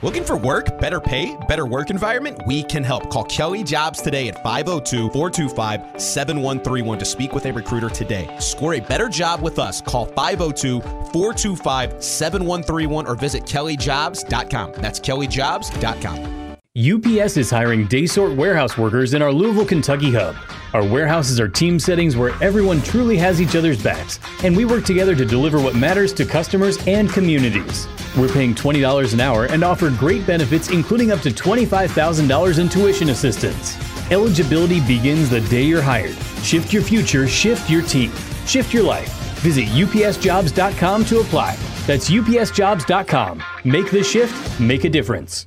Looking for work, better pay, better work environment? We can help. Call Kelly Jobs today at 502 425 7131 to speak with a recruiter today. Score a better job with us. Call 502 425 7131 or visit kellyjobs.com. That's kellyjobs.com. UPS is hiring day sort warehouse workers in our Louisville, Kentucky hub. Our warehouses are team settings where everyone truly has each other's backs, and we work together to deliver what matters to customers and communities. We're paying $20 an hour and offer great benefits, including up to $25,000 in tuition assistance. Eligibility begins the day you're hired. Shift your future, shift your team, shift your life. Visit upsjobs.com to apply. That's upsjobs.com. Make the shift, make a difference.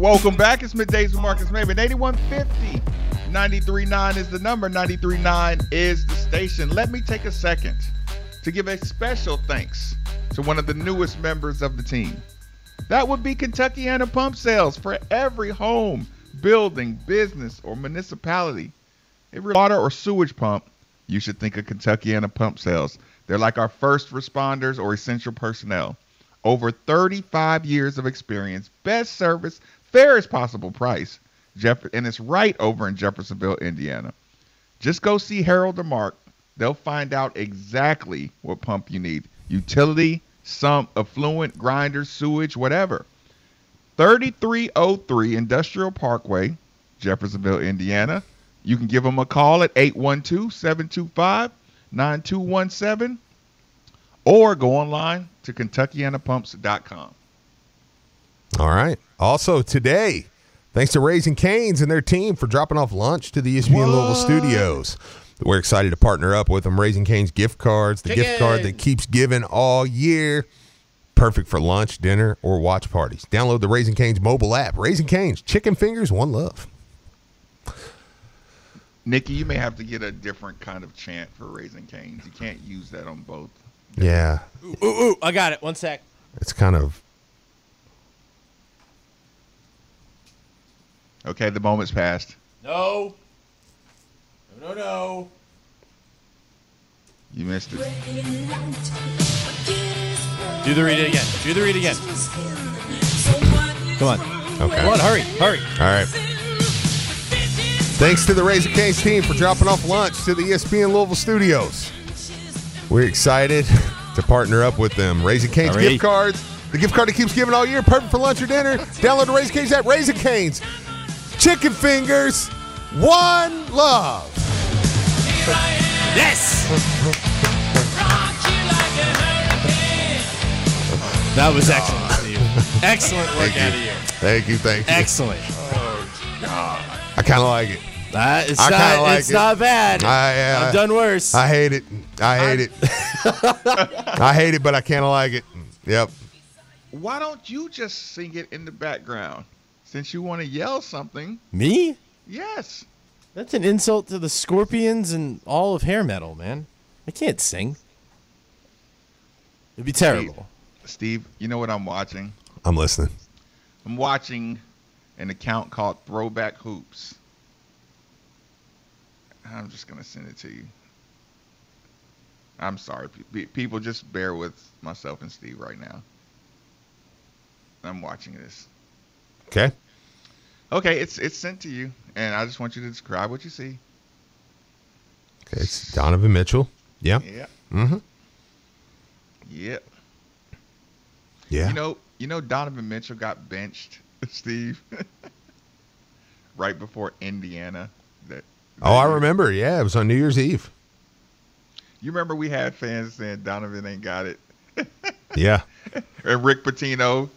Welcome back. It's middays with Marcus Maven. 8150 939 is the number. 939 is the station. Let me take a second to give a special thanks to one of the newest members of the team. That would be Kentuckiana Pump Sales for every home, building, business, or municipality. Every water or sewage pump, you should think of Kentuckiana Pump Sales. They're like our first responders or essential personnel. Over 35 years of experience, best service, fairest possible price. Jeff- and it's right over in Jeffersonville, Indiana. Just go see Harold or Mark. They'll find out exactly what pump you need. Utility, sump, effluent, grinder, sewage, whatever. 3303 Industrial Parkway, Jeffersonville, Indiana. You can give them a call at 812 725 9217 or go online to KentuckianaPumps.com. All right. Also today, thanks to Raising Canes and their team for dropping off lunch to the ESPN Louisville studios. We're excited to partner up with them. Raising Canes gift cards, the gift card that keeps giving all year. Perfect for lunch, dinner, or watch parties. Download the Raising Canes mobile app. Raising Canes, chicken fingers, one love. Nikki, you may have to get a different kind of chant for Raising Canes. You can't use that on both. Yeah, Ooh, ooh, ooh, I got it. One sec. it's kind of Okay, the moment's passed. No. No, no, no. You missed it. Do the read it again. Do the read again. Come on. okay. Come on, hurry, hurry. All right. Thanks to the Raising Canes team for dropping off lunch to the ESPN Louisville studios. We're excited to partner up with them. Raising Canes Hurry. gift cards. The gift card that keeps giving all year, perfect for lunch or dinner. Download the Raising Canes app. Raising Canes. Chicken fingers. One love. Yes. That was excellent, Steve. Excellent work Thank out you. of you. Thank you. Thank you. Excellent. Oh, God. I kind of like it. Uh, it's I not, kinda like it's it. not bad. I, uh, I've done worse. I hate it. I hate it. I hate it, but I kind of like it. Yep. Why don't you just sing it in the background? Since you want to yell something. Me? Yes. That's an insult to the Scorpions and all of hair metal, man. I can't sing. It'd be terrible. Steve, you know what I'm watching? I'm listening. I'm watching an account called Throwback Hoops. I'm just going to send it to you. I'm sorry. pe- pe- People, just bear with myself and Steve right now. I'm watching this. Okay. Okay, it's it's sent to you, and I just want you to describe what you see. Okay. It's Donovan Mitchell. Yeah. Yeah. Mm-hmm. Yep. Yeah. You know, you know, Donovan Mitchell got benched, Steve, right before Indiana. That. oh, I remember. Yeah, it was on New Year's Eve. You remember we had fans saying Donovan ain't got it, Yeah. and Rick Pitino,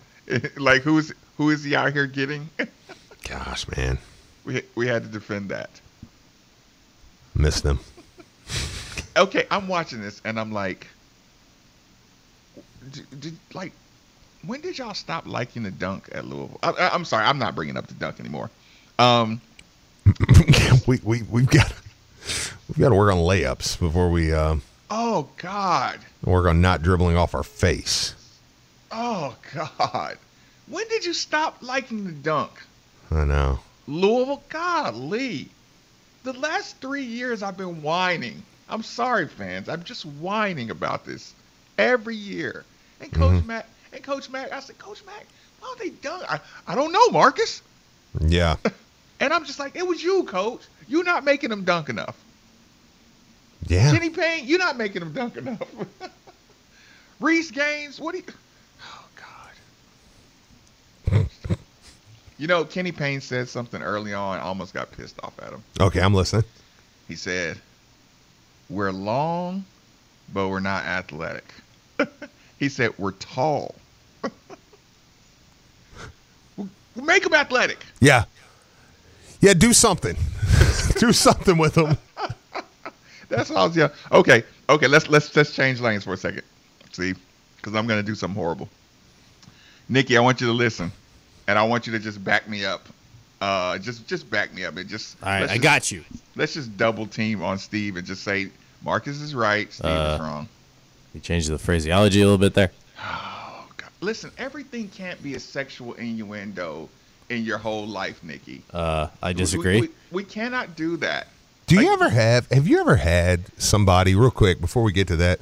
like who's who is he out here getting? Gosh, man. we we had to defend that. Miss them. Okay, I'm watching this and I'm like, d- did, like, when did y'all stop liking the dunk at Louisville? I, I'm sorry, I'm not bringing up the dunk anymore. Um, we we we've got we've got to work on layups before we uh, oh God, work on not dribbling off our face. oh God, when did you stop liking the dunk? I know. Louisville, golly. The last three years I've been whining. I'm sorry, fans. I'm just whining about this every year. And Coach mm-hmm. Mac, and Coach Mac, I said, Coach Mac, why don't they dunk? I, I don't know, Marcus. Yeah. And I'm just like, it was you, Coach. You're not making them dunk enough. Yeah. Kenny Payne, you're not making them dunk enough. Reece Gaines, what do you? Oh God. You know, Kenny Payne said something early on. I almost got pissed off at him. Okay, I'm listening. He said, "We're long, but we're not athletic." he said, "We're tall. Make them athletic." Yeah. Yeah, do something. do something with them. That's all. Yeah. Okay. Okay. Let's let's let's change lanes for a second. See, because I'm gonna do something horrible. Nikki, I want you to listen, and I want you to just back me up. Uh, just just back me up and just. All right, let's I got you. Let's just double team on Steve and just say Marcus is right, Steve Uh, is wrong. You changed the phraseology a little bit there. Oh, God. Listen, everything can't be a sexual innuendo in your whole life, Nikki. Uh, I disagree. We, we cannot do that. Do you ever have have you ever had somebody real quick before we get to that?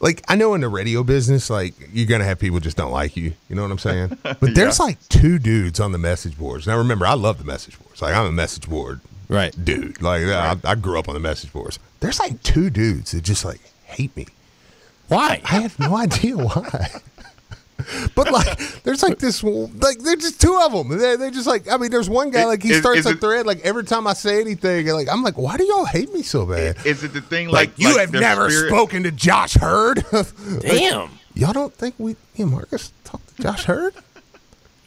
Like I know in the radio business, like you're gonna have people just don't like you. You know what I'm saying? But there's like two dudes on the message boards. Now remember, I love the message boards. Like I'm a message board right. dude. Like I, I grew up on the message boards. There's like two dudes that just like hate me. Why? I have no idea why. But like, there's like this, like, there's just two of them. They're, they're just like, I mean, there's one guy like he is- starts is a it- thread like every time I say anything, and like I'm like, why do y'all hate me so bad? Is it the thing like, like, you like have never spirit- spoken to Josh Heird. Damn. y'all don't think we, me and Marcus talked to Josh Heird?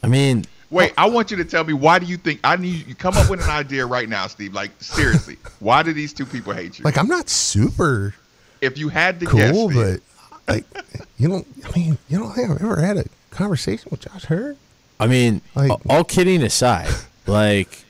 I mean, Wait, oh. I want you to tell me why do you think I need you come up with an idea right now, Steve? Like seriously, why do these two people hate you? Like I'm not super if you had to guess, cool, Steve, but like, you don't. I mean, you don't think I've ever had a conversation with Josh Heird? I mean, Like- all kidding aside, like,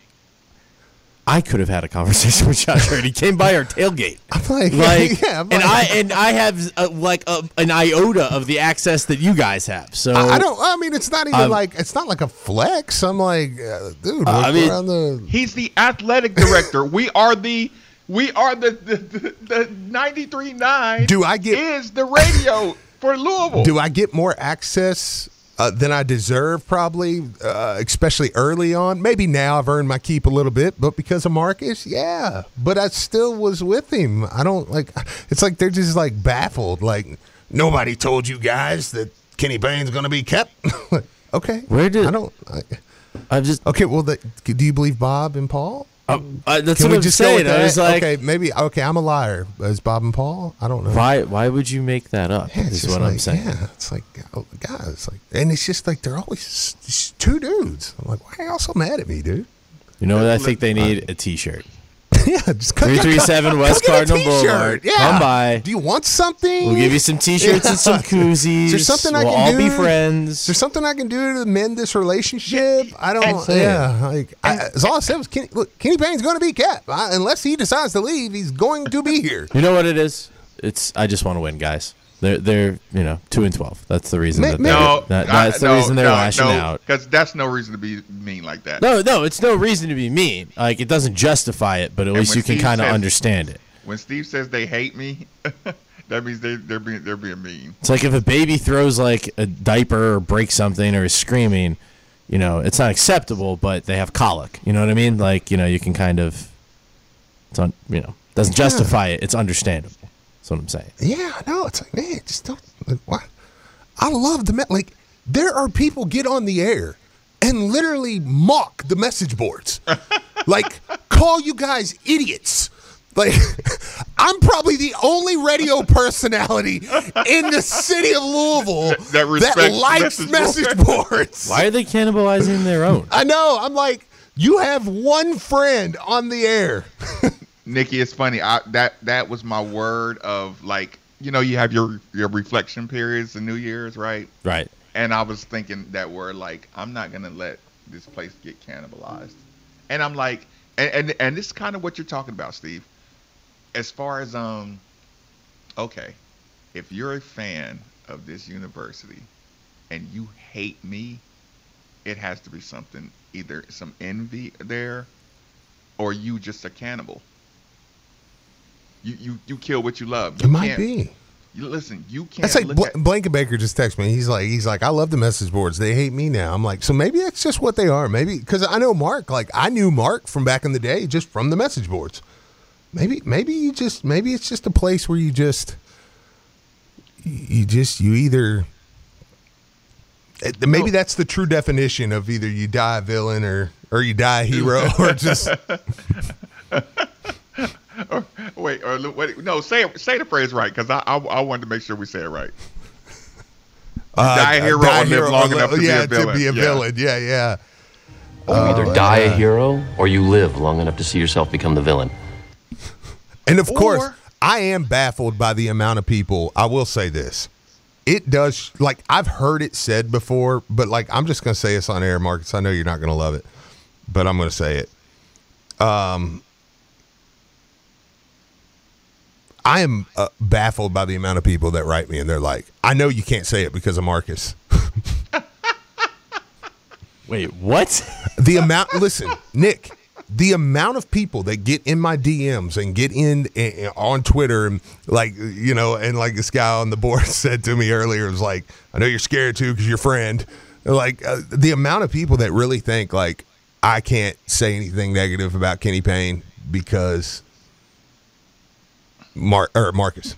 I could have had a conversation with Josh Heird. He came by our tailgate. I'm like, Like, yeah, I'm and I and I have uh, like a, an iota of the access that you guys have. So I I don't. I mean, it's not even Um, like it's not like a flex. I'm like, uh, dude, I mean- the. he's the athletic director. we are the we are the the, the, the 93.9 Do I get- is the radio for Louisville. Do I get more access uh, than I deserve? Probably, uh, especially early on. Maybe now I've earned my keep a little bit, but because of Marcus, yeah. But I still was with him. I don't like. It's like they're just like baffled. Like nobody told you guys that Kenny Payne's going to be kept. okay, Where did- I don't? I, I'm just okay, well, the, do you believe Bob and Paul? Uh, uh, that's Can what we I'm just go saying. I was like, okay, maybe. Okay, I'm a liar. Is Bob and Paul? I don't know. why why would you make that up? Yeah, is what like, I'm saying. Yeah, it's like, oh, guys, like, and it's just like they're always two dudes. I'm like, why are y'all so mad at me, dude? You know what? I think they need a T-shirt. yeah, just come, Three three seven West come Cardinal. Boulevard. Yeah. Come by. Do you want something? We'll give you some T-shirts and some Yeah. koozies. Is there something I we'll can all do? be friends. Is there something I can do to mend this relationship? I don't. Yeah, like I, as all I said was, Kenny, look, Kenny Payne's going to be kept I, unless he decides to leave. He's going to be here. You know what it is? It's I just want to win, guys. They're they're you know two and twelve. That's the reason that they're, no, that, I- that's the no, reason they're no, lashing no, out. because that's no reason to be mean like that. No, no, it's no reason to be mean. Like it doesn't justify it, but at least when you can kind of understand it. When Steve says they hate me, that means they they're being they're being mean. It's like if a baby throws like a diaper or breaks something or is screaming, you know, it's not acceptable, but they have colic. You know what I mean? Like you know, you can kind of, it's on, you know, doesn't justify it. It's understandable. That's what I'm saying. Yeah, I know. It's like, man, just don't. Like, what? I love the like. There are people get on the air and literally mock the message boards, like call you guys idiots. Like, I'm probably the only radio personality in the city of Louisville That that, respects likes message message boards. boards. Why are they cannibalizing their own? I know. I'm like, you have one friend on the air. Nikki, it's funny. I that that was my word of like, you know, you have your your reflection periods, the New Year's, right? Right. And I was thinking that word like, I'm not gonna let this place get cannibalized. And I'm like, and and, and this is kind of what you're talking about, Steve. As far as um, okay, if you're a fan of this university and you hate me, it has to be something either some envy there, or you just a cannibal. You you you kill what you love. It might be. You listen. You can't. That's like look Bl- at- Blankenbaker just texted me. He's like, he's like, I love the message boards. They hate me now. I'm like, so maybe that's just what they are. Maybe because I know Mark. Like I knew Mark from back in the day, just from the message boards. Maybe, maybe you just, maybe it's just a place where you just, you just, you either. Maybe No. that's the true definition of either you die a villain or or you die a hero or just Wait, or wait, no, say say the phrase right, because I, I I wanted to make sure we say it right. uh, die a hero die or live long or enough to be a villain. to be a Yeah. villain. Yeah, yeah. You either die a hero or you live long enough to see yourself become the villain. And of course, I am baffled by the amount of people. I will say this. It does like I've heard it said before, but like I'm just going to say this on air, Marcus. I know you're not going to love it, but I'm going to say it. Um I am uh, baffled by the amount of people that write me and they're like, "I know you can't say it because of Marcus." Wait, what? the amount listen nick the amount of people that get in my dms and get in eh, eh, on twitter and like you know and like this guy on the board said to me earlier was like i know you're scared too because your friend like uh, the amount of people that really think like i can't say anything negative about kenny payne because Mar- or marcus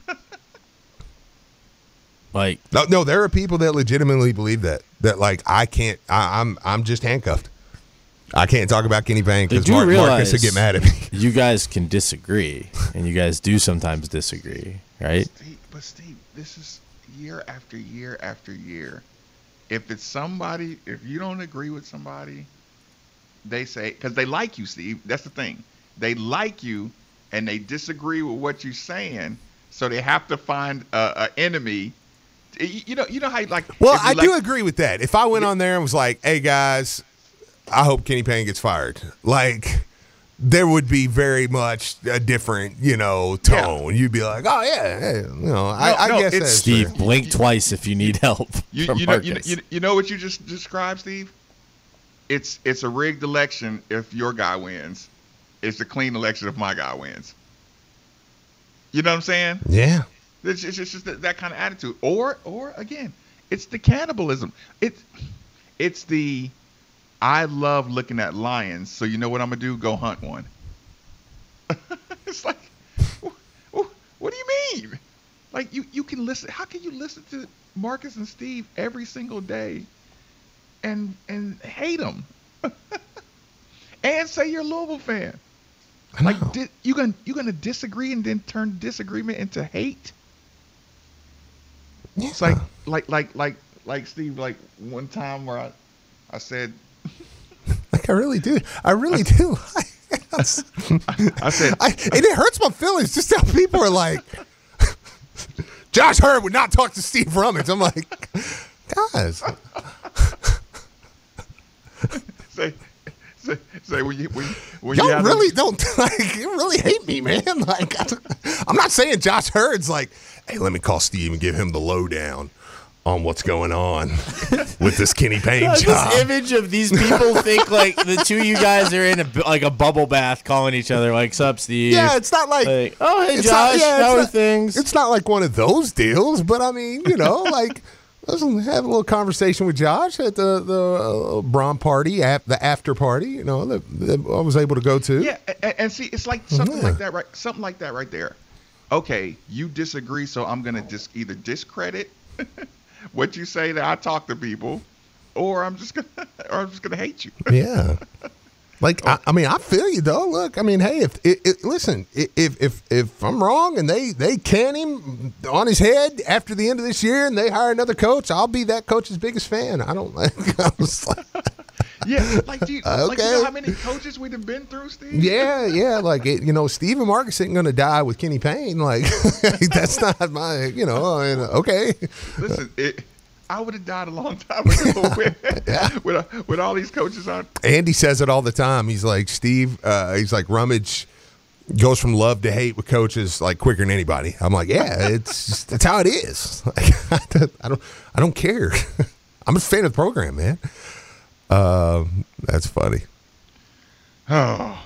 Like, no no there are people that legitimately believe that that like i can't I, i'm i'm just handcuffed I can't talk about Kenny Payne because do Mar- Marcus would get mad at me. you guys can disagree, and you guys do sometimes disagree, right? Steve, but Steve, this is year after year after year. If it's somebody, if you don't agree with somebody, they say because they like you, Steve. That's the thing. They like you, and they disagree with what you're saying, so they have to find a, a enemy. You you know, you know how you like. Well, if you I do like- agree with that. If I went on there and was like, "Hey guys, I hope Kenny Payne gets fired," like there would be very much a different, you know, tone. You'd be like, "Oh yeah, hey, you know, I, I no, guess it's- that's Steve, fair." blink twice if you need help. You, from you know, you, you, you know what you just described, Steve? It's it's a rigged election if your guy wins. It's a clean election if my guy wins. You know what I'm saying? Yeah, It's just, it's just that, that kind of attitude. Or or again, it's the cannibalism. It's it's the I love looking at lions, so you know what I'm gonna do? Go hunt one. it's like, wh- wh- what do you mean? Like you you can listen. How can you listen to Marcus and Steve every single day, and and hate them, and say you're a Louisville fan? Like di- you gonna you gonna disagree and then turn disagreement into hate? yeah. It's like like like like like Steve like one time where I I said like I really do. I really do. I said I, and it hurts my feelings just how people are like, Josh Heird would not talk to Steve Rummage. I'm like, guys, say say say when you when, when you y'all have really them- don't like you really hate me, man. Like I'm not saying Josh Heird's like, hey, let me call Steve and give him the lowdown on what's going on with this Kenny Payne this job. image of these people think like the two of you guys are in a like a bubble bath calling each other like sup Steve Yeah, it's not like, like oh hey Josh not, yeah, how are not- things It's not like one of those deals, but I mean, you know, like let's have a little conversation with Josh at the the uh, Brohm party, at the after party. You know, that, that I was able to go to. Yeah, and, and see, it's like something Yeah. like that, right? Something like that right there. Okay, you disagree, so I'm gonna dis- either discredit what you say that I talk to people, or I'm just gonna, or I'm just gonna hate you. Yeah. Like oh. I, I mean, I feel you though. Look, I mean, hey, if it, it, listen, if if if I'm wrong and they they can him on his head after the end of this year and they hire another coach, I'll be that coach's biggest fan. I don't like. I was like Yeah, like, do you, like you Okay. know how many coaches we've been through, Steve? yeah, yeah, like it, you know, Stephen Marcus isn't going to die with Kenny Payne. Like that's not my, you know, I mean, okay. Listen, it, I would have died a long time ago with, with, uh, with all these coaches on. Andy says it all the time. He's like Steve. Uh, he's like Rummage goes from love to hate with coaches like quicker than anybody. I'm like, yeah, it's just, that's how it is. Like, I don't, I don't, care. I'm a fan of the program, man. Um, that's funny. Oh,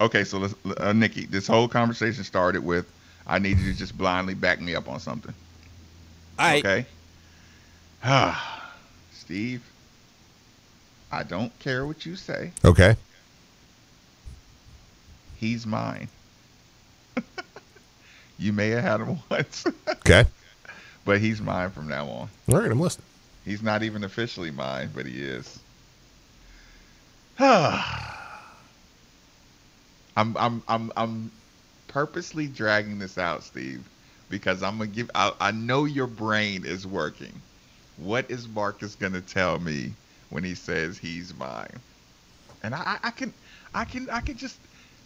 okay. So, let's, uh, Nikki, this whole conversation started with, "I need you to just blindly back me up on something." All right. Okay. Ah, Steve, I don't care what you say. Okay. He's mine. you may have had him once, Okay. but he's mine from now on. All right. I'm listening. He's not even officially mine, but he is. I'm I'm I'm I'm purposely dragging this out, Steve, because I'm gonna give. I, I know your brain is working. What is Marcus gonna tell me when he says he's mine? And I, I, can, I can, I can just,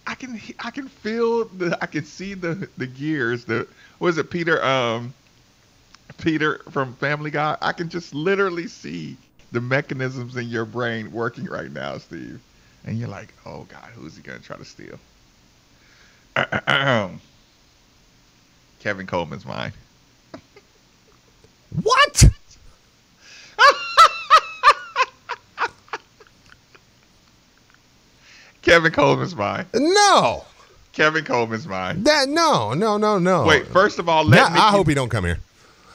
I can, I can feel the, I can see the the gears. The was it Peter? Um, Peter from Family Guy, I can just literally see the mechanisms in your brain working right now, Steve. And you're like, oh God, who's he gonna try to steal? Kevin Coleman's mine. What? Kevin Coleman's mine. No. Kevin Coleman's mine. That no, no, no, no. Wait, first of all, Nah, let me. I hope he don't come here.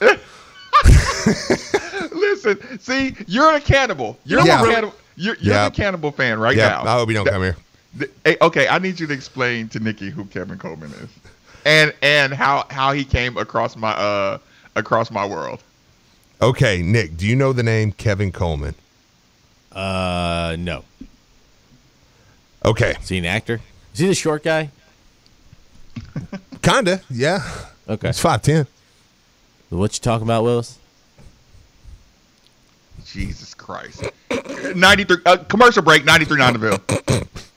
Listen, see, you're a cannibal. You're Yeah. a cannibal. You're, you're Yeah. the cannibal fan right Yeah, now. I hope he don't come here. Th- Hey, okay, I need you to explain to Nikki who Kevin Coleman is, and and how how he came across my uh across my world. Okay, Nick, do you know the name Kevin Coleman? Uh, no. Okay, Is he an actor? Is he the short guy? kinda, yeah. Okay. It's five ten. What you talking about, Willis? Jesus Christ. 93 uh, commercial break 93 9 The Ville.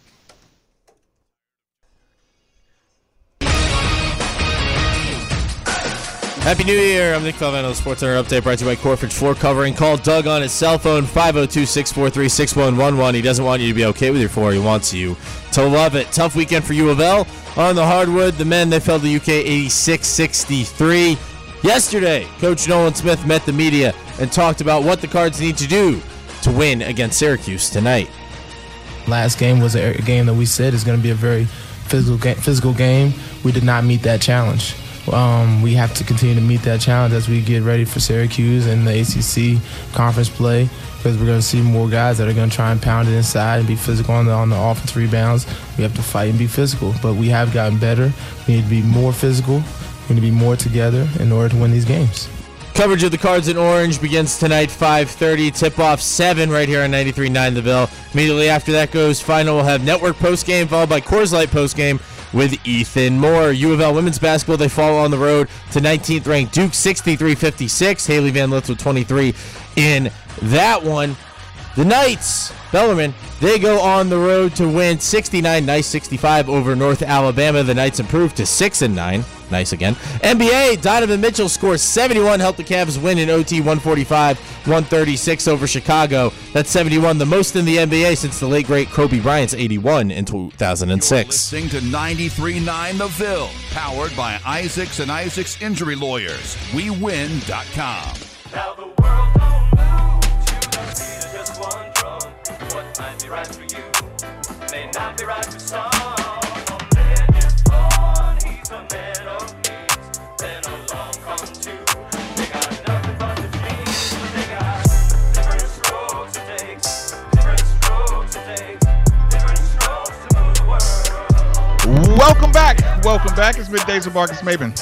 Happy New Year. I'm Nick Falvano, the Sports Center Update brought to you by Corfridge Floor Covering. Call Doug on his cell phone, 502-643-6111. He doesn't want you to be okay with your floor. He wants you to love it. Tough weekend for U of L. On the hardwood, the men, they fell to UK 86-63. Yesterday, Coach Nolan Smith met the media and talked about what the Cards need to do to win against Syracuse tonight. Last game was a game that we said is going to be a very physical game. Physical game. We did not meet that challenge. Um, we have to continue to meet that challenge as we get ready for Syracuse and the ACC conference play because we're going to see more guys that are going to try and pound it inside and be physical on the on the offense rebounds. We have to fight and be physical, but we have gotten better. We need to be more physical. We need to be more together in order to win these games. Coverage of the Cards in Orange begins tonight, 5.30. Tip-off 7 right here on 93.9 The Ville. Immediately after that goes final, we'll have Network post game followed by Coors Light postgame with Ethan Moore. U of L women's basketball, they fall on the road to 19th ranked Duke 63-56. Hailey Van Lith with 23 in that one. The Knights, Bellarmine, they go on the road to win 69, nice 65 over North Alabama. The Knights improved to 6 and 9. Nice again. NBA, Donovan Mitchell scores 71, helped the Cavs win in OT 145, 136 over Chicago. That's 71, the most in the NBA since the late great Kobe Bryant's 81 in 2006. Listening to 93.9 The Ville, powered by Isaacs and Isaacs Injury Lawyers. WeWin.com. Welcome back. Welcome back. It's middays with Marcus Maven.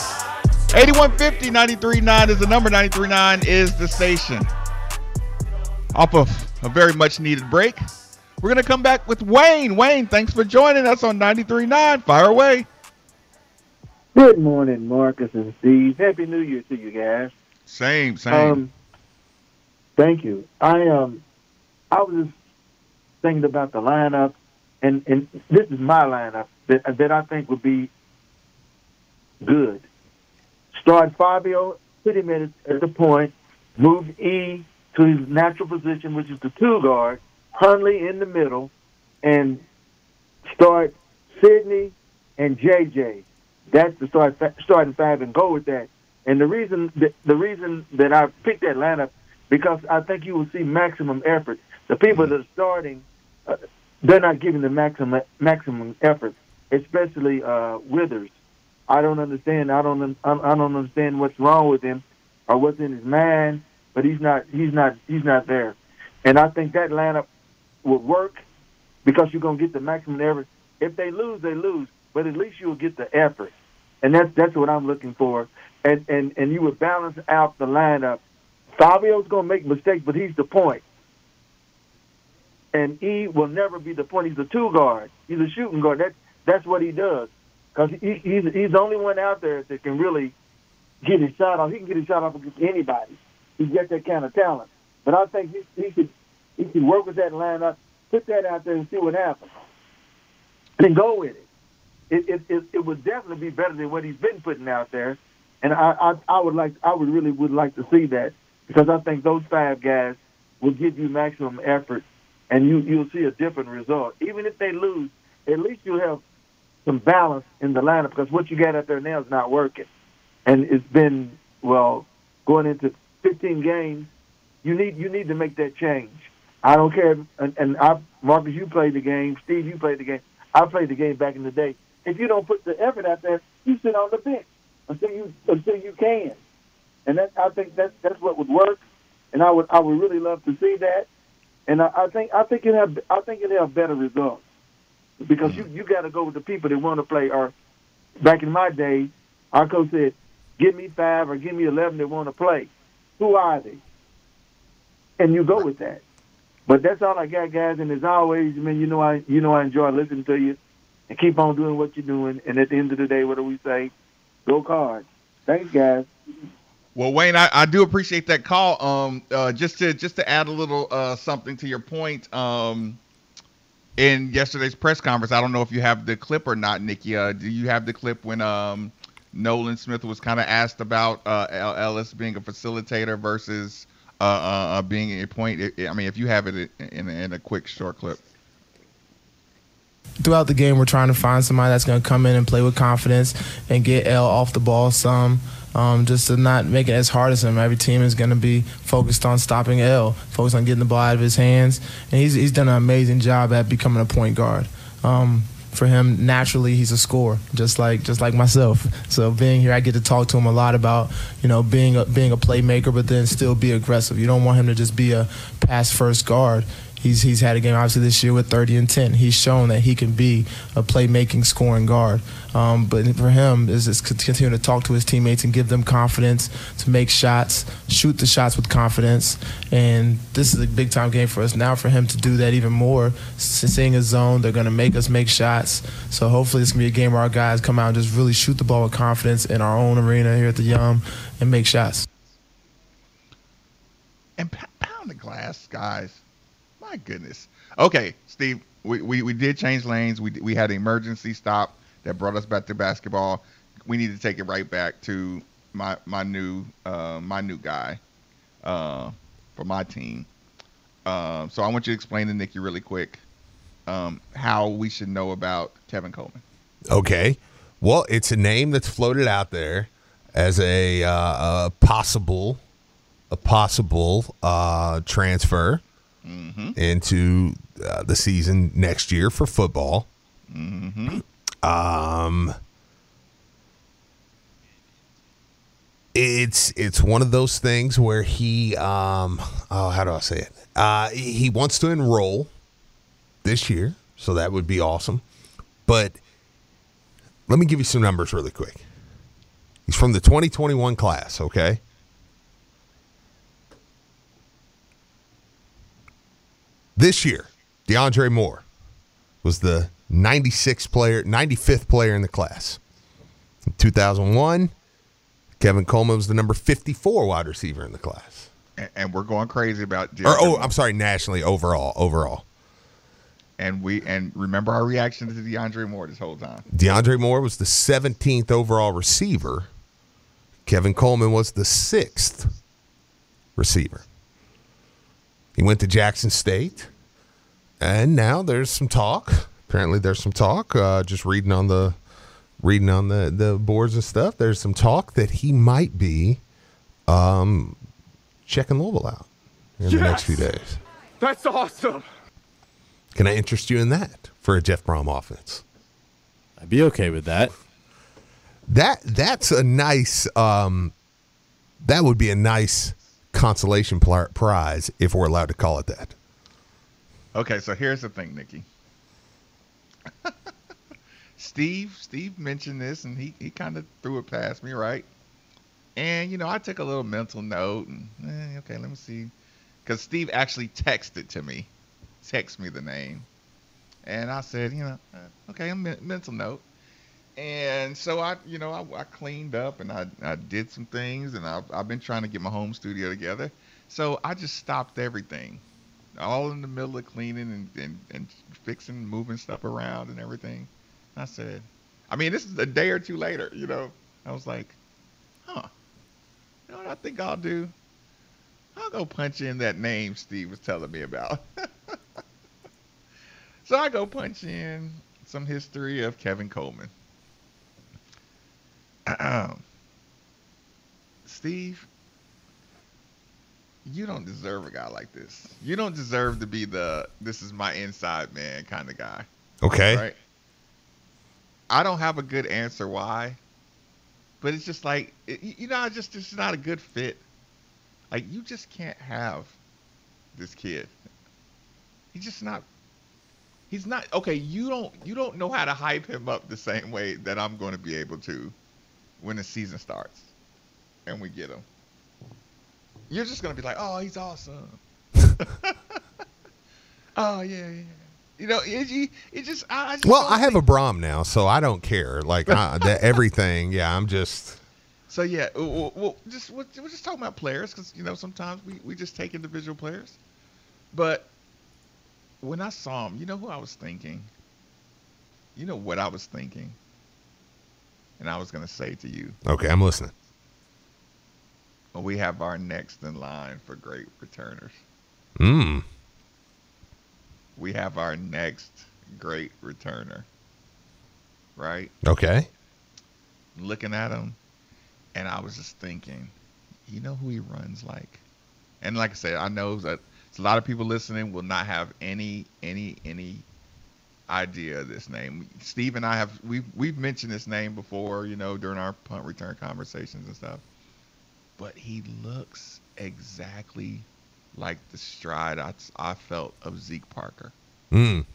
8150 939 is the number. 939 is the station. Off of a very much needed break, We're gonna come back with Wayne. Wayne, thanks for joining us on 93.9. Fire away. Good morning, Marcus and Steve. Happy New Year to you guys. Same, same. Um, thank you. I um, I was just thinking about the lineup, and and this is my lineup that that I think would be good. Start Fabio 30 minutes at the point, move E to his natural position, which is the two guard, Huntley in the middle, and start Sydney and JJ. That's the start starting five, and go with that. And the reason that, the reason that I picked that lineup because I think you will see maximum effort. The people that are starting, uh, they're not giving the maximum maximum effort, especially uh, Withers. I don't understand. I don't. I don't understand what's wrong with him or what's in his mind. But he's not. He's not. He's not there. And I think that lineup would work because you're gonna get the maximum effort. If they lose, they lose. But at least you'll get the effort, and that's that's what I'm looking for. And and and you would balance out the lineup. Fabio's gonna make mistakes, but he's the point. And E will never be the point. He's a two guard. He's a shooting guard. That's that's what he does. Because he, he's he's the only one out there that can really get his shot off. He can get his shot off against anybody. He's got that kind of talent. But I think he, he should he should work with that lineup, put that out there, and see what happens. And go with it. It it, it, it would definitely be better than what he's been putting out there. And I, I I would like I would really would like to see that because I think those five guys will give you maximum effort, and you you'll see a different result. Even if they lose, at least you'll have some balance in the lineup because what you got out there now is not working, and it's been well going into 15 games. You need you need to make that change. I don't care, and, and I, Marcus, you played the game. Steve, you played the game. I played the game back in the day. If you don't put the effort out there, you sit on the bench until you until you can, and that I think that's that's what would work. And I would I would really love to see that. And I, I think I think it have I think it have better results because you you got to go with the people that want to play. Or back in my day, our coach said, "Give me five or give me eleven that want to play." Who are they? And you go with that. But that's all I got, guys. And as always, man, you know I you know I enjoy listening to you, and keep on doing what you're doing. And at the end of the day, what do we say? Go cards. Thanks, guys. Well, Wayne, I, I do appreciate that call. Um, uh, just to just to add a little uh, something to your point. Um, in yesterday's press conference, I don't know if you have the clip or not, Nikki. Uh, do you have the clip when um, Nolan Smith was kind of asked about uh, Ellis being a facilitator versus uh, uh, uh, being a point? I mean, if you have it in, in a quick short clip. throughout the game, we're trying to find somebody that's going to come in and play with confidence and get L off the ball some. Um, just to not make it as hard as him. Every team is going to be focused on stopping L, focused on getting the ball out of his hands, and he's he's done an amazing job at becoming a point guard. Um, for him, naturally, he's a scorer, just like just like myself. So being here, I get to talk to him a lot about you know being a, being a playmaker, but then still be aggressive. You don't want him to just be a pass first guard. He's he's had a game obviously this year with 30 and 10. He's shown that he can be a playmaking scoring guard. Um, but for him is just con- continue to talk to his teammates and give them confidence to make shots, shoot the shots with confidence. And this is a big time game for us now. For him to do that even more, seeing a zone, they're going to make us make shots. So hopefully it's going to be a game where our guys come out and just really shoot the ball with confidence in our own arena here at the Yum and make shots. and pound the glass, guys. My goodness. Okay, Steve, we, we, we did change lanes. We we had an emergency stop that brought us back to basketball. We need to take it right back to my my new uh, my new guy uh, for my team. Um, so I want you to explain to Nikki really quick um, how we should know about Kevin Coleman. Okay. Well, it's a name that's floated out there as a, uh, a possible a possible uh, transfer into uh, the season next year for football. Um, it's it's one of those things where he um oh how do I say it? Uh he wants to enroll this year so that would be awesome. But let me give you some numbers really quick. He's from the 2021 class okay this year DeAndre Moore was the 96th player, 95th player in the class. In 2001, Kevin Coleman was the number 54 wide receiver in the class. And, and we're going crazy about. Or, oh. I'm sorry, nationally, overall, overall. And we and remember our reaction to DeAndre Moore this whole time. DeAndre Moore was the 17th overall receiver. Kevin Coleman was the sixth receiver. He went to Jackson State, and now there's some talk. Apparently, there's some talk. Uh, just reading on the reading on the the boards and stuff. There's some talk that he might be um, checking Louisville out in the next few days. That's awesome. Can I interest you in that for a Jeff Brohm offense? I'd be okay with that. That that's a nice. Um, that would be a nice consolation prize if we're allowed to call it that. Okay, so here's the thing, Nikki. Steve, Steve mentioned this, and he, he kind of threw it past me, right? And you know, I took a little mental note, and eh, okay, let me see, because Steve actually texted to me, text me the name, and I said, you know, uh, okay, a men- mental note. And so I, you know, I, I cleaned up and I, I did some things, and I've, I've been trying to get my home studio together. So I just stopped everything, all in the middle of cleaning and, and, and fixing, moving stuff around and everything. I said, I mean, this is a day or two later, you know. I was like, huh, you know what I think I'll do? I'll go punch in that name Steve was telling me about. so I go punch in some history of Kevin Coleman. Steve, you don't deserve a guy like this. You don't deserve to be the this is my inside man kind of guy. Okay. Right? I don't have a good answer why, but it's just like it, you know, I just it's not a good fit. Like you just can't have this kid. He's just not. He's not okay. You don't you don't know how to hype him up the same way that I'm going to be able to when the season starts and we get him. You're just going to be like, oh, he's awesome. oh yeah, yeah. You know, it, it, it just I, I just Well, I have think- a Brohm now, so I don't care. Like I, that everything. Yeah, I'm just. So yeah, well, well just we're, we're just talking about players because you know sometimes we, we just take individual players, but when I saw him, you know who I was thinking. You know what I was thinking, and I was gonna say to you, Okay, I'm listening. we have our next in line for great returners. Mm. We have our next great returner, right? Okay. looking at him, and I was just thinking, you know who he runs like? And like I said, I know that a lot of people listening will not have any any any idea of this name. Steve and I have we've we've mentioned this name before, you know, during our punt return conversations and stuff. But he looks exactly like the stride I, I felt of Zeke Parker. Mm.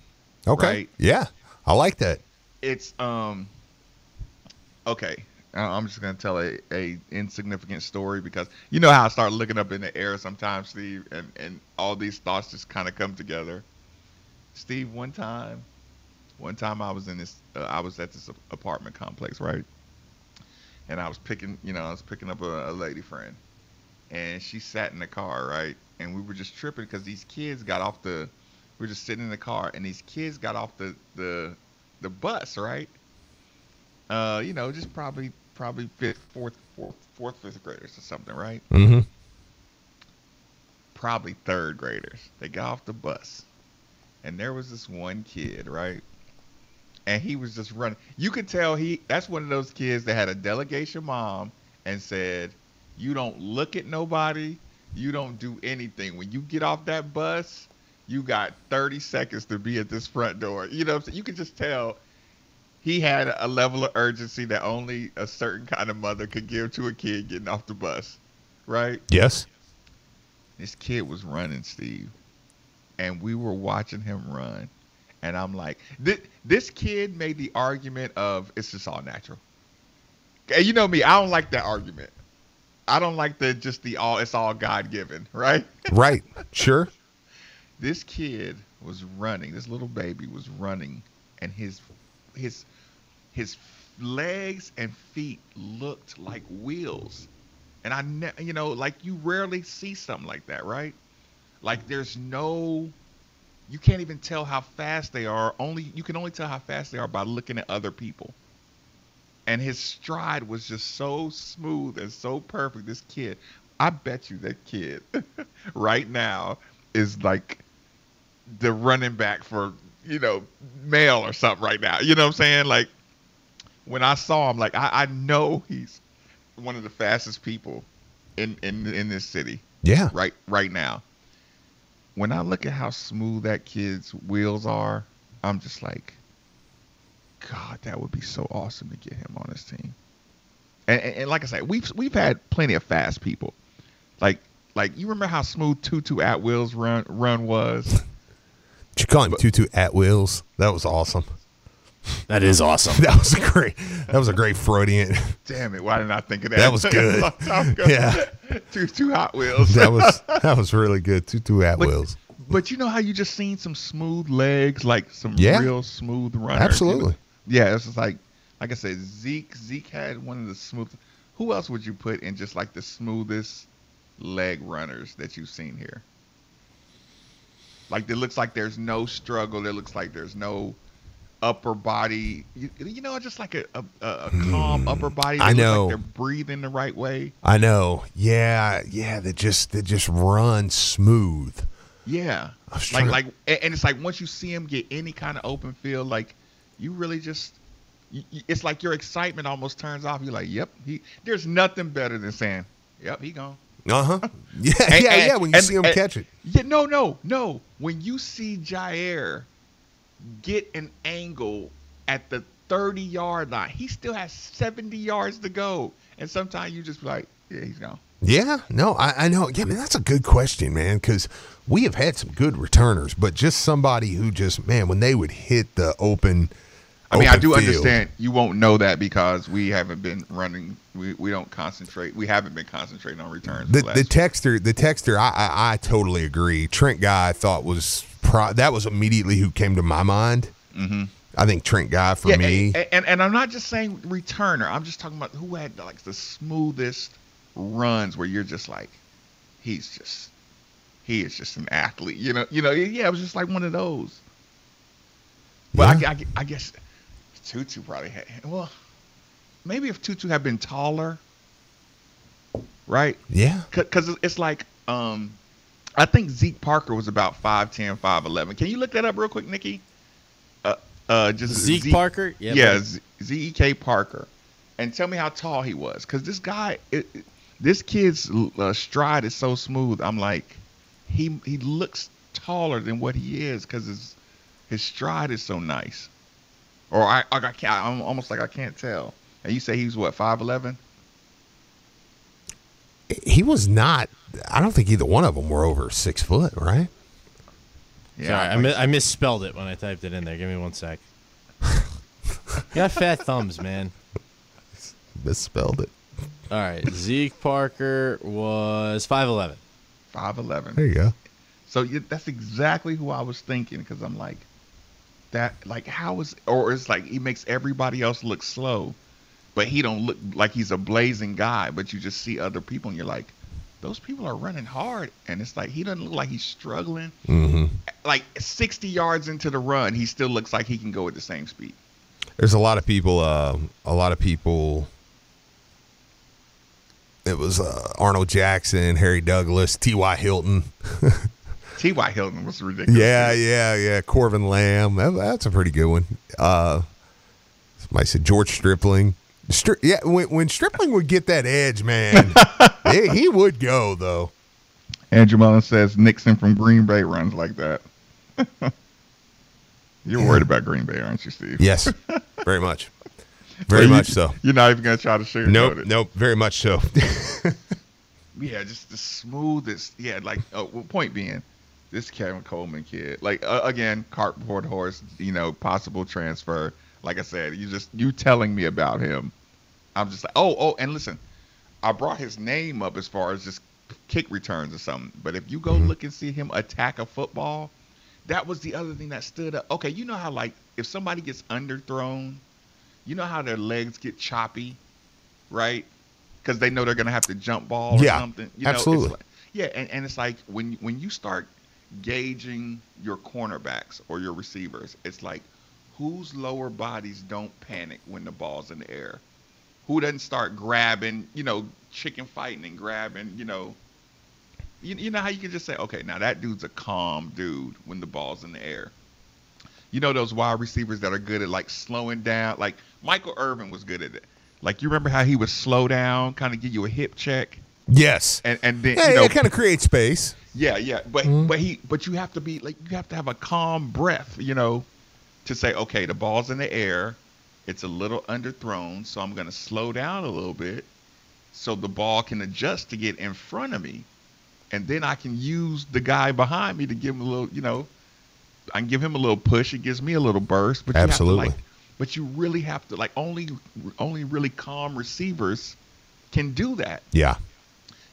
Okay. Right. Yeah, I like that. it's um okay i'm just gonna tell a, a insignificant story because you know how i start looking up in the air sometimes steve and and all these thoughts just kind of come together steve one time one time i was in this uh, i was at this apartment complex right and i was picking you know i was picking up a, a lady friend and she sat in the car right and we were just tripping because these kids got off the we were just sitting in the car and these kids got off the the the bus, right? Uh, you know, just probably probably fifth, fourth, fourth, fourth, fifth graders or something, right? Mm-hmm. Probably third graders. They got off the bus, and there was this one kid, right? And he was just running. You could tell he that's one of those kids that had a delegation mom and said, "You don't look at nobody. You don't do anything. When you get off that bus, you got 30 seconds to be at this front door. You know, what you could just tell he had a level of urgency that only a certain kind of mother could give to a kid getting off the bus, right? Yes. This kid was running, Steve, and we were watching him run, and I'm like, this, this kid made the argument of it's just all natural. And you know me, I don't like that argument. I don't like the just the all it's all God given, right? Right. Sure. this kid was running. This little baby was running, and his his his legs and feet looked like wheels. And I, ne- you know, like you rarely see something like that, right? Like there's no, you can't even tell how fast they are. Only you can only tell how fast they are by looking at other people. And his stride was just so smooth and so perfect. This kid, I bet you that kid right now is like the running back for you know male or something right now. You know what I'm saying? Like when I saw him, like I, I know he's one of the fastest people in in in this city. Yeah. Right right now. When I look at how smooth that kid's wheels are, I'm just like, God, that would be so awesome to get him on his team. And, and, and like I said, we've we've had plenty of fast people. Like like you remember how smooth Tutu Atwell's run run was? Did you call him Tutu at wheels? That was awesome. That is awesome. That was a great. That was a great Freudian. Damn it! Why didn't I think of that? That was good. Long time ago. Yeah. two two Hot Wheels. That was that was really good. Two at But- wheels. But you know how you just seen some smooth legs, like some Yeah. real smooth runners. Absolutely. Yeah, it's just like, like I said, Zeke. Zeke had one of the smooth. Who else would you put in just like the smoothest leg runners that you've seen here? Like it looks like there's no struggle. It looks like there's no upper body. You, you know, just like a a, a a calm upper body. Hmm. I know. Like they're breathing the right way. I know. Yeah, yeah. They just they just run smooth. Yeah. Like trying- like and it's like once you see him get any kind of open field, like you really just you, it's like your excitement almost turns off. You're like, "Yep, he there's nothing better than saying, "Yep, he gone." Uh huh. Yeah, And- yeah, and- yeah. When you and- see him catch it. Yeah, no, no, no. When you see Jair get an angle at the 30 yard line, he still has 70 yards to go. And sometimes you just be like, yeah, he's gone. Yeah, no, I, I know. Yeah, man, that's a good question, man, because we have had some good returners, but just somebody who just, man, when they would hit the open. I mean, I do field- understand you won't know that because we haven't been running. We, we don't concentrate. We haven't been concentrating on returns. The, last the texter, the texter, I, I, I totally agree. Trent Guy, I thought was pro, that was immediately who came to my mind. Mm-hmm. I think Trent Guy for yeah, me. And, and and I'm not just saying returner. I'm just talking about who had like the smoothest runs where you're just like, he's just, he is just an athlete. You know, you know. Yeah, it was just like one of those. But I, I, I guess Tutu probably had. Well, maybe if Tutu had been taller, right? Yeah. Because it's like, um, I think Zeke Parker was about 5'10", 5'11". Can you look that up real quick, Nikki? Uh, uh, just Zeke Parker? Yeah, Yeah, buddy. Z- Z-E-K Parker. And tell me how tall he was. Because this guy, it, it- this kid's uh, stride is so smooth. I'm like, he he looks taller than what he is because his, his stride is so nice. Or I, I, I can't, I'm almost like I can't tell. And you say he's what, 5'11"? He was not. I don't think either one of them were over six foot, right? Sorry, I, mi- I misspelled it when I typed it in there. Give me one sec. you got fat thumbs, man. Misspelled it. All right, Zeke Parker was five eleven. 5'11". There you go. So you, that's exactly who I was thinking because I'm like, that like how is or it's like he makes everybody else look slow, but he don't look like he's a blazing guy. But you just see other people and you're like, those people are running hard, and it's like he doesn't look like he's struggling. Mm-hmm. Like 60 yards into the run, he still looks like he can go at the same speed. There's a lot of people. Uh, a lot of people. It was uh, Arnold Jackson, Harry Douglas, T.Y. Hilton. T.Y. Hilton was ridiculous. Yeah, yeah, yeah. Corvin Lamb. That- that's a pretty good one. Uh, somebody said George Stripling. Stri- yeah, when, when Stripling would get that edge, man, he, he would go though. Andrew Mullen says Nixon from Green Bay runs like that. You're worried about Green Bay, aren't you, Steve? Yes, very much, very you- much so. You're not even gonna try to sugarcoat Nope, it. nope, very much so. Yeah, just the smoothest. Yeah, like uh, well, point being, this Kevin Coleman kid, like uh, again, cardboard horse. You know, possible transfer. Like I said, you just you telling me about him. I'm just like, oh, oh, and listen, I brought his name up as far as just kick returns or something. But if you go look and see him attack a football, that was the other thing that stood up. Okay, you know how like if somebody gets underthrown, you know how their legs get choppy, right? Because they know they're gonna have to jump ball or Yeah, something. You know, absolutely. like- yeah, and, and it's like when when you start gauging your cornerbacks or your receivers, it's like whose lower bodies don't panic when the ball's in the air? Who doesn't start grabbing, you know, chicken fighting and grabbing, you know, you, you know how you can just say, okay, now that dude's a calm dude when the ball's in the air. You know those wide receivers that are good at like slowing down. Like Michael Irvin was good at it. Like you remember how he would slow down, kind of give you a hip check, Yes. and and then Yeah, you know, it kind of creates space. Yeah, yeah. But mm-hmm. but he but you have to be like you have to have a calm breath, you know, to say, okay, the ball's in the air, it's a little underthrown, so I'm gonna slow down a little bit, so the ball can adjust to get in front of me, and then I can use the guy behind me to give him a little, you know, I can give him a little push. It gives me a little burst. But you Absolutely. To, like, but you really have to like only only really calm receivers can do that. Yeah.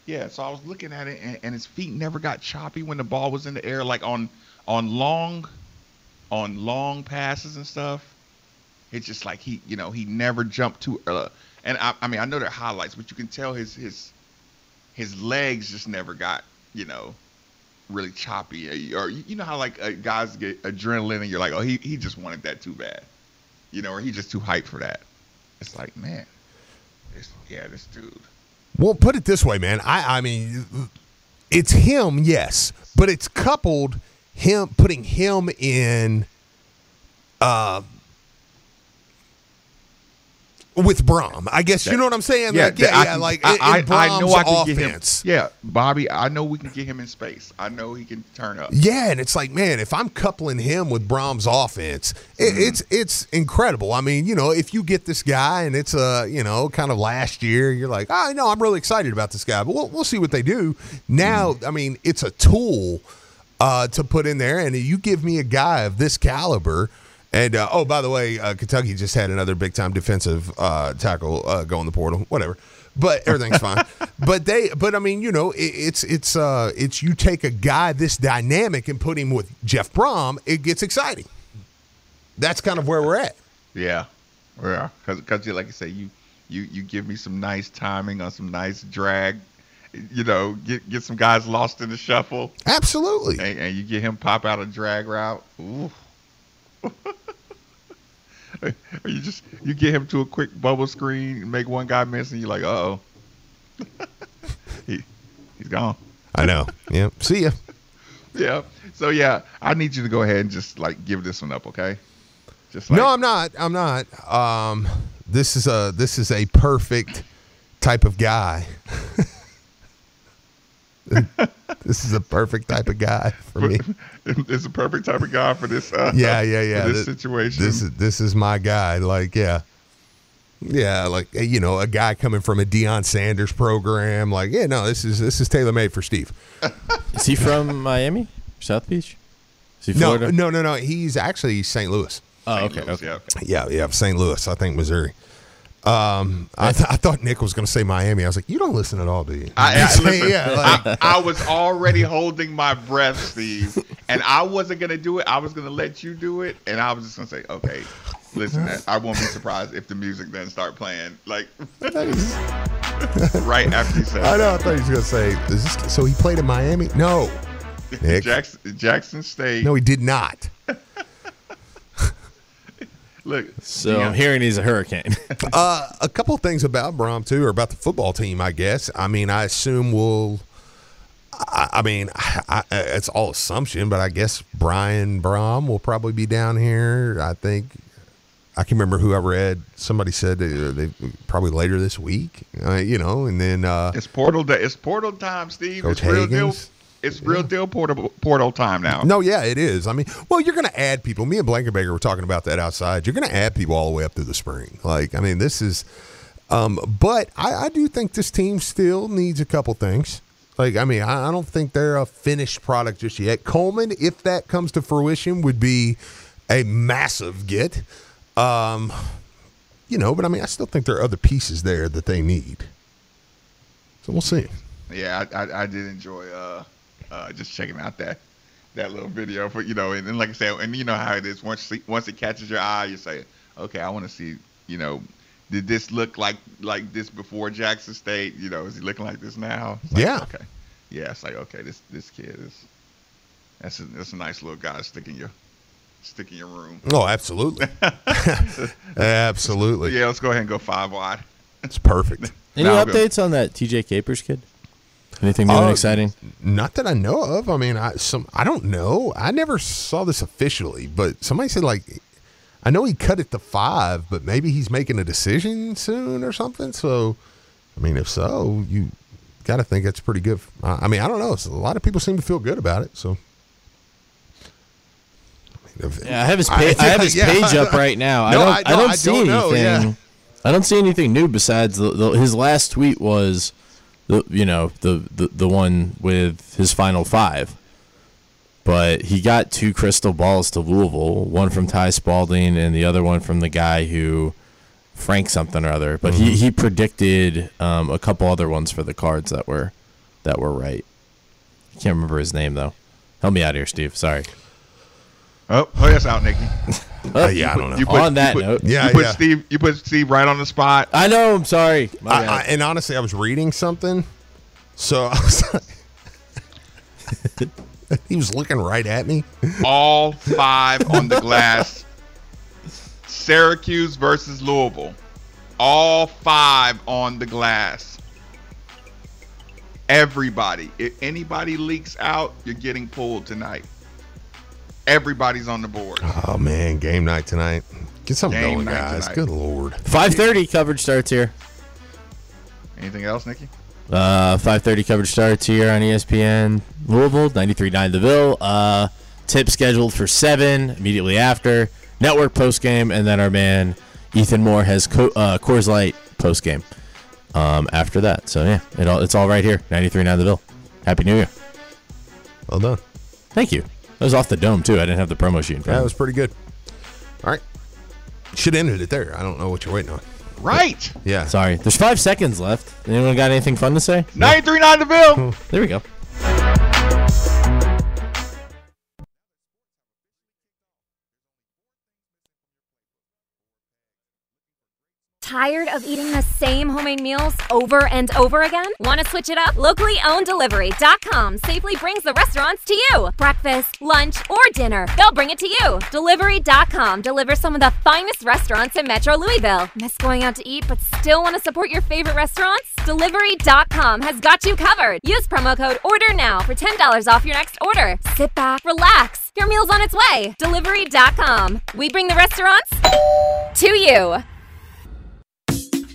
Yeah, so I was looking at it, and, and his feet never got choppy when the ball was in the air, like on on long on long passes and stuff. It's just like he, you know, he never jumped too. Uh, and I, I mean, I know they're highlights, but you can tell his his his legs just never got, you know, really choppy. Or you know how like uh, guys get adrenaline, and you're like, oh, he he just wanted that too bad, you know, or he's just too hyped for that. It's like, man, this, yeah, this dude. Well, put it this way, man. I, I mean, it's him, yes, but it's coupled him putting him in, uh, with Brohm. I guess you know what I'm saying. like, yeah, I yeah, can- like I, in, I, I know I can Brohm's get him. offense. Yeah, Bobby, I know we can get him in space. I know he can turn up. Yeah, and it's like, man, if I'm coupling him with Brohm's offense, it, Mm-hmm. it's it's incredible. I mean, you know, if you get this guy and it's a you know, kind of last year, you're like, oh no, I'm really excited about this guy, but we'll we'll see what they do. Now, Mm-hmm. I mean, it's a tool uh, to put in there, and you give me a guy of this caliber. And uh, oh, by the way, uh, Kentucky just had another big time defensive uh, tackle uh, go in the portal. Whatever, but everything's fine. But they, but I mean, you know, it, it's it's uh, it's you take a guy this dynamic and put him with Jeff Brohm, it gets exciting. That's kind of where we're at. Yeah, yeah. Because, like I say, you you you give me some nice timing on some nice drag. You know, get get some guys lost in the shuffle, Absolutely. and, and you get him pop out a drag route. Ooh. or you just you get him to a quick bubble screen make one guy miss, and you're like, uh oh, he he's gone. I know. Yeah. See ya. Yeah. So yeah, I need you to go ahead and just like give this one up, okay? Just like, no, I'm not. I'm not. Um, this is a this is a perfect type of guy. this is a perfect type of guy for me. it's a perfect type of guy for this. Uh, Yeah, yeah, yeah. For this situation. This is this is my guy. Like, yeah, yeah. Like, eh, you know, a guy coming from a Deion Sanders program. Like, yeah, no, this is this is tailor made for Steve. Is he from Miami? South Beach? Is he No, Florida? no, no, no. He's actually St. Louis. Oh, okay. Louis, okay. yeah, okay. Yeah, yeah, St. Louis. I think Missouri. Um, I, th- I thought Nick was going to say Miami. I was like, you don't listen at all, do you? I, I, listen, yeah, like, I, I was already holding my breath, Steve, and I wasn't gonna do it. I was gonna let you do it, and I was just gonna say, okay, listen, I won't be surprised if the music doesn't start playing like right after you said. I know. I thought he was going to say, is this, so he played in Miami? No, Nick. Jackson, Jackson State. no, he did not. Look, So yeah. I'm hearing he's a hurricane. Uh, a couple things about Brohm too, or about the football team. I guess. I mean, I assume we'll. I, I mean, I, I, it's all assumption, but I guess Brian Brohm will probably be down here. I think. I can remember who I read. Somebody said uh, they probably later this week. Uh, you know, and then uh, It's portal day. It's portal time, Steve. Coach it's real deal. It's real deal portal portal time now. No, yeah, it is. I mean, well, you're going to add people. Me and Blankenbaker were talking about that outside. You're going to add people all the way up through the spring. Like, I mean, this is. Um, but I, I do think this team still needs a couple things. Like, I mean, I, I don't think they're a finished product just yet. Coleman, if that comes to fruition, would be a massive get. Um, you know, but I mean, I still think there are other pieces there that they need. So we'll see. Yeah, I, I, I did enjoy uh, uh, just checking out that that little video for you know, and, and like I said, and you know how it is. Once once it catches your eye, you say, okay, I want to see. You know, did this look like like this before Jackson State? You know, is he looking like this now? Like, Yeah. Okay. Yeah, it's like okay, this this kid is. That's a that's a nice little guy sticking your stick in your room. Oh, absolutely. absolutely. Yeah, let's go ahead and go five wide. It's perfect. Any Now I'll go- updates on that TJ Capers kid? Anything new and Uh, exciting? Not that I know of. I mean, I some I don't know. I never saw this officially, but somebody said like I know he cut it to five, but maybe he's making a decision soon or something. So, I mean, if so, you got to think that's pretty good. I I mean, I don't know. A lot of people seem to feel good about it. So, I mean, if- Yeah, I have his page. I, have his yeah. page up right now. I don't. I I, don't- I see don't know, anything. yeah. I don't see anything new besides the, the, his last tweet was the you know the, the the one with his final five. But he got two crystal balls to Louisville, one from Ty Spalding and the other one from the guy who Frank something or other. But he, he predicted um, a couple other ones for the cards that were that were right. I can't remember his name though. Help me out here, Steve. Sorry. Oh, oh, that's out, Nikki. Uh, yeah, I don't know. You put, On that you put, note. Yeah, you put yeah. Steve. You put Steve right on the spot. I know. I'm sorry. I. I, and honestly, I was reading something, so I was like, he was looking right at me. All five on the glass. Syracuse versus Louisville. All five on the glass. Everybody. If anybody leaks out, you're getting pulled tonight. Everybody's on the board. Oh man, game night tonight. Get something Game going, guys. tonight. Good lord. 5:30 coverage starts here. Anything else, Nikki? Uh, 5:30 coverage starts here on ESPN Louisville, 93.9 The Ville. Uh, tip scheduled for seven immediately after network post game, and then our man Ethan Moore has co- uh, Coors Light post game um, after that. So yeah, it all it's all right here, 93.9 The Ville. Happy New Year! Well done. Thank you. That was off the dome too. I didn't have the promo sheet in front. That of was pretty good. All right. Should have ended it there. I don't know what you're waiting on. Right. Yeah. Sorry, there's five seconds left. Anyone got anything fun to say? 93.9 the Bill. There we go. Tired of eating the same homemade meals over and over again? Want to switch it up? Locally owned delivery.com safely brings the restaurants to you. Breakfast, lunch, or dinner, they'll bring it to you. Delivery.com delivers some of the finest restaurants in Metro Louisville. Miss going out to eat but still want to support your favorite restaurants? Delivery.com has got you covered. Use promo code ORDER NOW for $10 off your next order. Sit back, relax. Your meal's on its way. Delivery.com. We bring the restaurants to you.